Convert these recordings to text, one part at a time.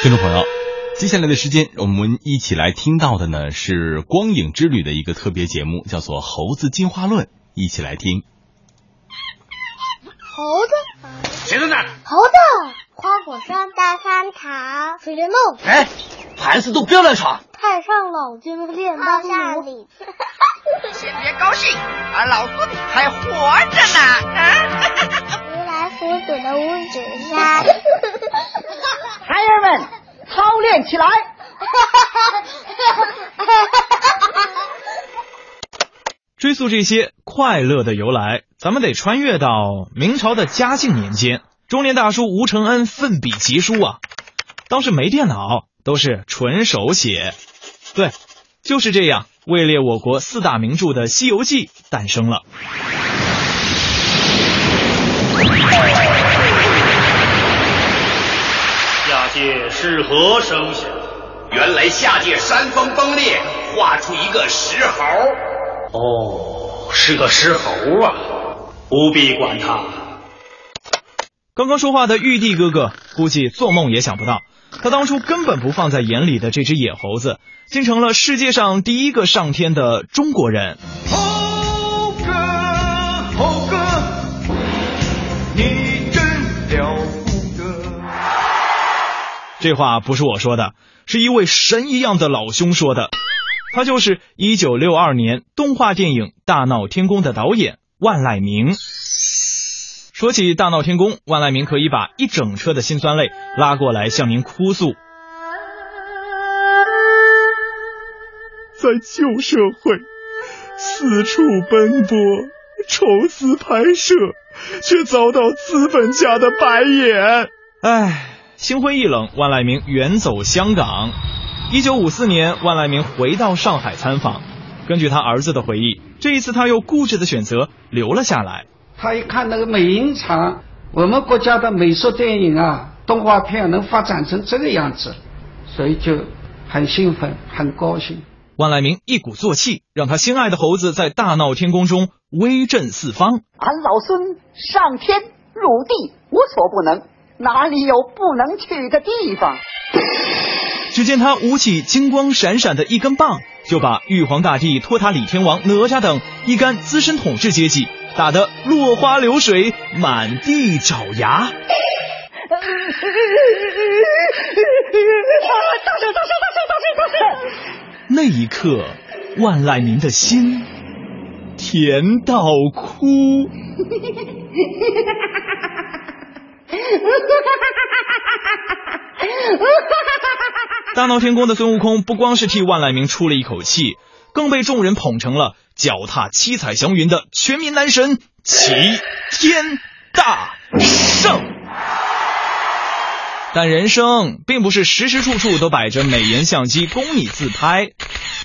听众朋友，接下来的时间，我们一起来听到的呢是《光影之旅》的一个特别节目，叫做《猴子进化论》，一起来听。猴子，谁在那？猴子，花果山大山堂，水帘洞。哎，盘丝洞不要乱闯。太上老君的炼丹炉。先别高兴，俺老孙还活着呢。如来佛祖的五指山。孩儿们，操练起来！追溯这些快乐的由来，咱们得穿越到明朝的嘉靖年间。中年大叔吴承恩奋笔疾书啊，当时没电脑，都是纯手写。对，就是这样，位列我国四大名著的《西游记》诞生了。下界是何声响？原来下界山峰崩裂，画出一个石猴。哦，是个石猴啊！不必管他。刚刚说话的玉帝哥哥，估计做梦也想不到，他当初根本不放在眼里的这只野猴子，竟成了世界上第一个上天的中国人。猴这话不是我说的，是一位神一样的老兄说的。他就是一九六二年动画电影《大闹天宫》的导演万籁鸣。说起《大闹天宫》，万籁鸣可以把一整车的辛酸泪拉过来向您哭诉。在旧社会，四处奔波，愁思拍摄，却遭到资本家的白眼。唉，心灰意冷，万籁鸣远走香港。一九五四年，万籁鸣回到上海参访。根据他儿子的回忆，这一次他又固执的选择留了下来。他一看那个美影厂，我们国家的美术电影啊，动画片能发展成这个样子，所以就很兴奋，很高兴。万籁鸣一鼓作气，让他心爱的猴子在大闹天宫中威震四方。俺老孙上天入地无所不能，哪里有不能去的地方？只见他舞起金光闪闪的一根棒，就把玉皇大帝、托塔李天王、哪吒等一干资深统治阶级打得落花流水，满地找牙。大圣，大圣，大圣，大圣，大圣！那一刻，万籁鸣的心甜到哭。大闹天宫的孙悟空不光是替万籁鸣出了一口气，更被众人捧成了脚踏七彩祥云的全民男神齐天大圣。但人生并不是时时处处都摆着美颜相机供你自拍，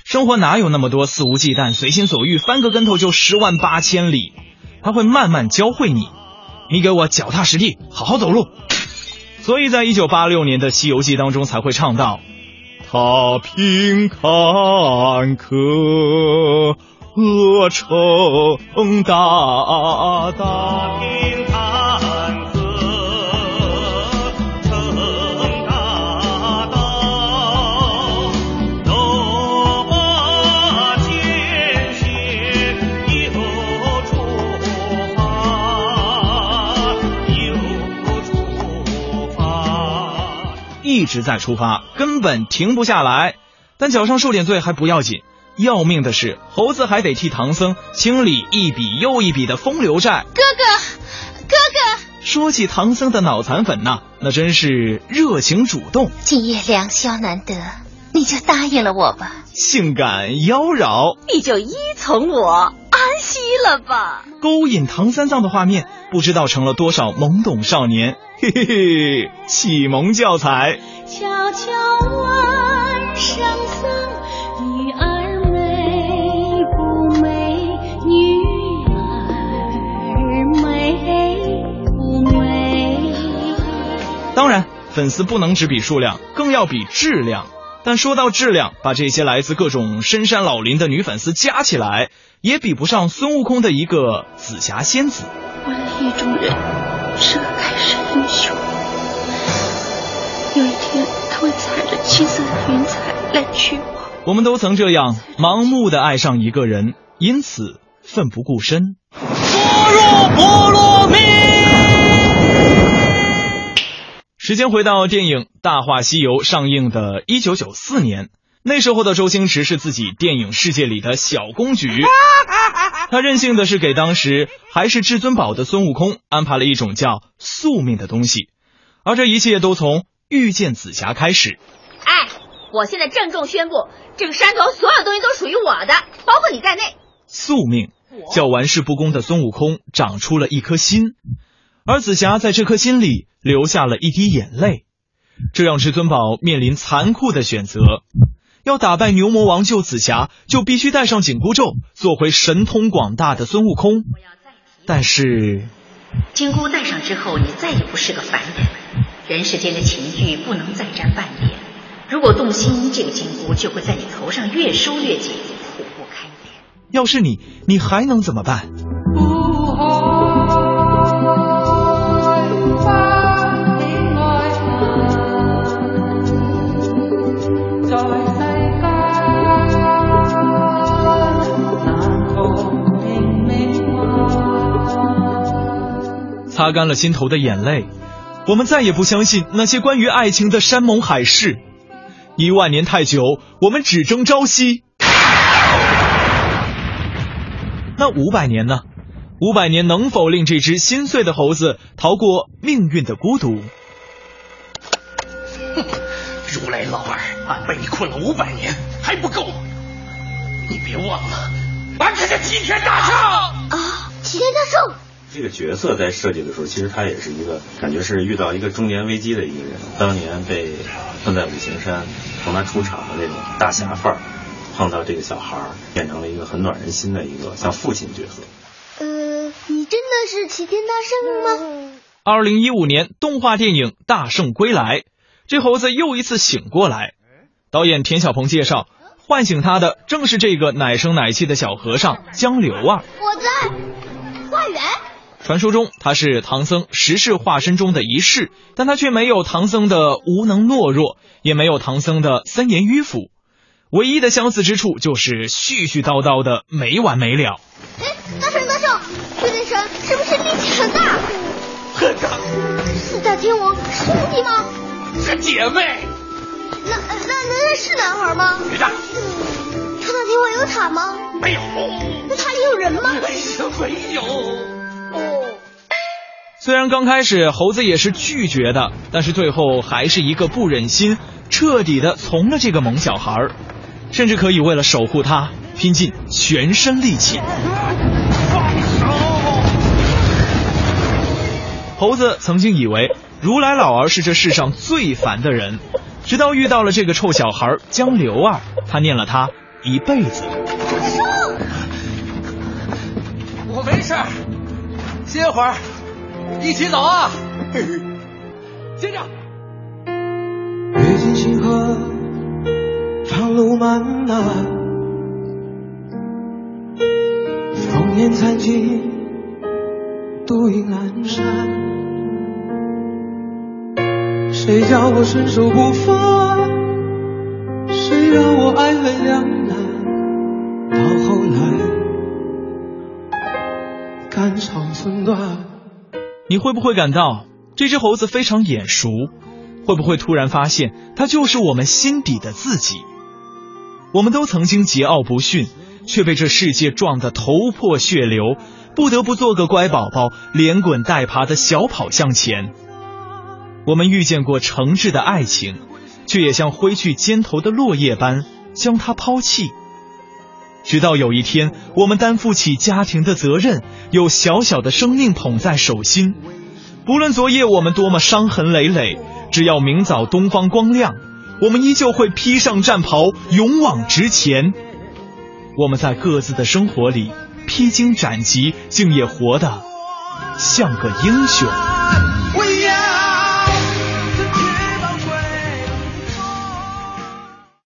生活哪有那么多肆无忌惮、随心所欲，翻个跟头就十万八千里？他会慢慢教会你，你给我脚踏实地，好好走路。所以在一九八六年的《西游记》当中才会唱到：“踏平坎坷，鹅成大大。”一直在出发，根本停不下来。但脚上受点罪还不要紧，要命的是猴子还得替唐僧清理一笔又一笔的风流债。哥哥，哥哥，说起唐僧的脑残粉呐、那真是热情主动，今夜良宵难得，你就答应了我吧，性感妖娆，你就依从我，安息了吧。勾引唐三藏的画面，不知道成了多少懵懂少年，嘿嘿嘿，启蒙教材。悄悄问圣僧，女儿美不美？女儿美不美？当然，粉丝不能只比数量，更要比质量。但说到质量，把这些来自各种深山老林的女粉丝加起来，也比不上孙悟空的一个紫霞仙子。我的意中人是个盖世英雄。有一天，他会踩着七色云彩来娶我。我们都曾这样盲目的爱上一个人，因此奋不顾身。般若波罗蜜。时间回到电影《大话西游》上映的一九九四年，那时候的周星驰是自己电影世界里的小公举，他任性的是给当时还是至尊宝的孙悟空安排了一种叫宿命的东西，而这一切都从遇见紫霞开始。哎，我现在郑重宣布，这个山头所有东西都属于我的，包括你在内。宿命叫玩世不恭的孙悟空长出了一颗心。而紫霞在这颗心里流下了一滴眼泪，这让至尊宝面临残酷的选择：要打败牛魔王救紫霞，就必须带上紧箍咒，做回神通广大的孙悟空。但是，金箍戴上之后，你再也不是个凡人，人世间的情欲不能再沾半点。如果动心，这个金箍就会在你头上越收越紧，苦不堪言。要是你，你还能怎么办？擦干了心头的眼泪，我们再也不相信那些关于爱情的山盟海誓。一万年太久，我们只争朝夕。那五百年呢？五百年能否令这只心碎的猴子逃过命运的孤独？哼，如来老儿，俺被你困了五百年还不够，你别忘了，俺可是齐天大圣啊！齐天大圣。这个角色在设计的时候，其实他也是一个感觉是遇到一个中年危机的一个人。当年被困在五行山，从他出场的那种大侠范儿，碰到这个小孩儿，变成了一个很暖人心的一个像父亲角色。呃，你真的是齐天大圣吗？二零一五年动画电影《大圣归来》，这猴子又一次醒过来。导演田晓鹏介绍，唤醒他的正是这个奶声奶气的小和尚江流儿。我在花园。传说中他是唐僧十世化身中的一世，但他却没有唐僧的无能懦弱，也没有唐僧的森严迂腐，唯一的相似之处就是絮絮叨叨的没完没了。哎，大圣大圣，这位神是不是力气很大？很大。四大天王是兄弟吗？是姐妹。那那那是男孩吗？别炸。超大天王有塔吗？没有。那塔里有人吗？没有。虽然刚开始猴子也是拒绝的，但是最后还是一个不忍心，彻底的从了这个萌小孩甚至可以为了守护他拼尽全身力气。猴子曾经以为如来老儿是这世上最烦的人，直到遇到了这个臭小孩江流儿，他念了他一辈子。歇会儿。一起走啊！接着。阅尽星河，长路漫漫，烽烟残尽，独影阑珊。谁叫我身手不凡？谁让我爱恨两肝肠寸断。你会不会感到这只猴子非常眼熟？会不会突然发现它就是我们心底的自己？我们都曾经桀骜不驯，却被这世界撞得头破血流，不得不做个乖宝宝，连滚带爬的小跑向前。我们遇见过诚挚的爱情，却也像挥去肩头的落叶般将它抛弃。直到有一天，我们担负起家庭的责任，有小小的生命捧在手心。不论昨夜我们多么伤痕累累，只要明早东方光亮，我们依旧会披上战袍，勇往直前。我们在各自的生活里披荆斩棘，竟也活得像个英雄。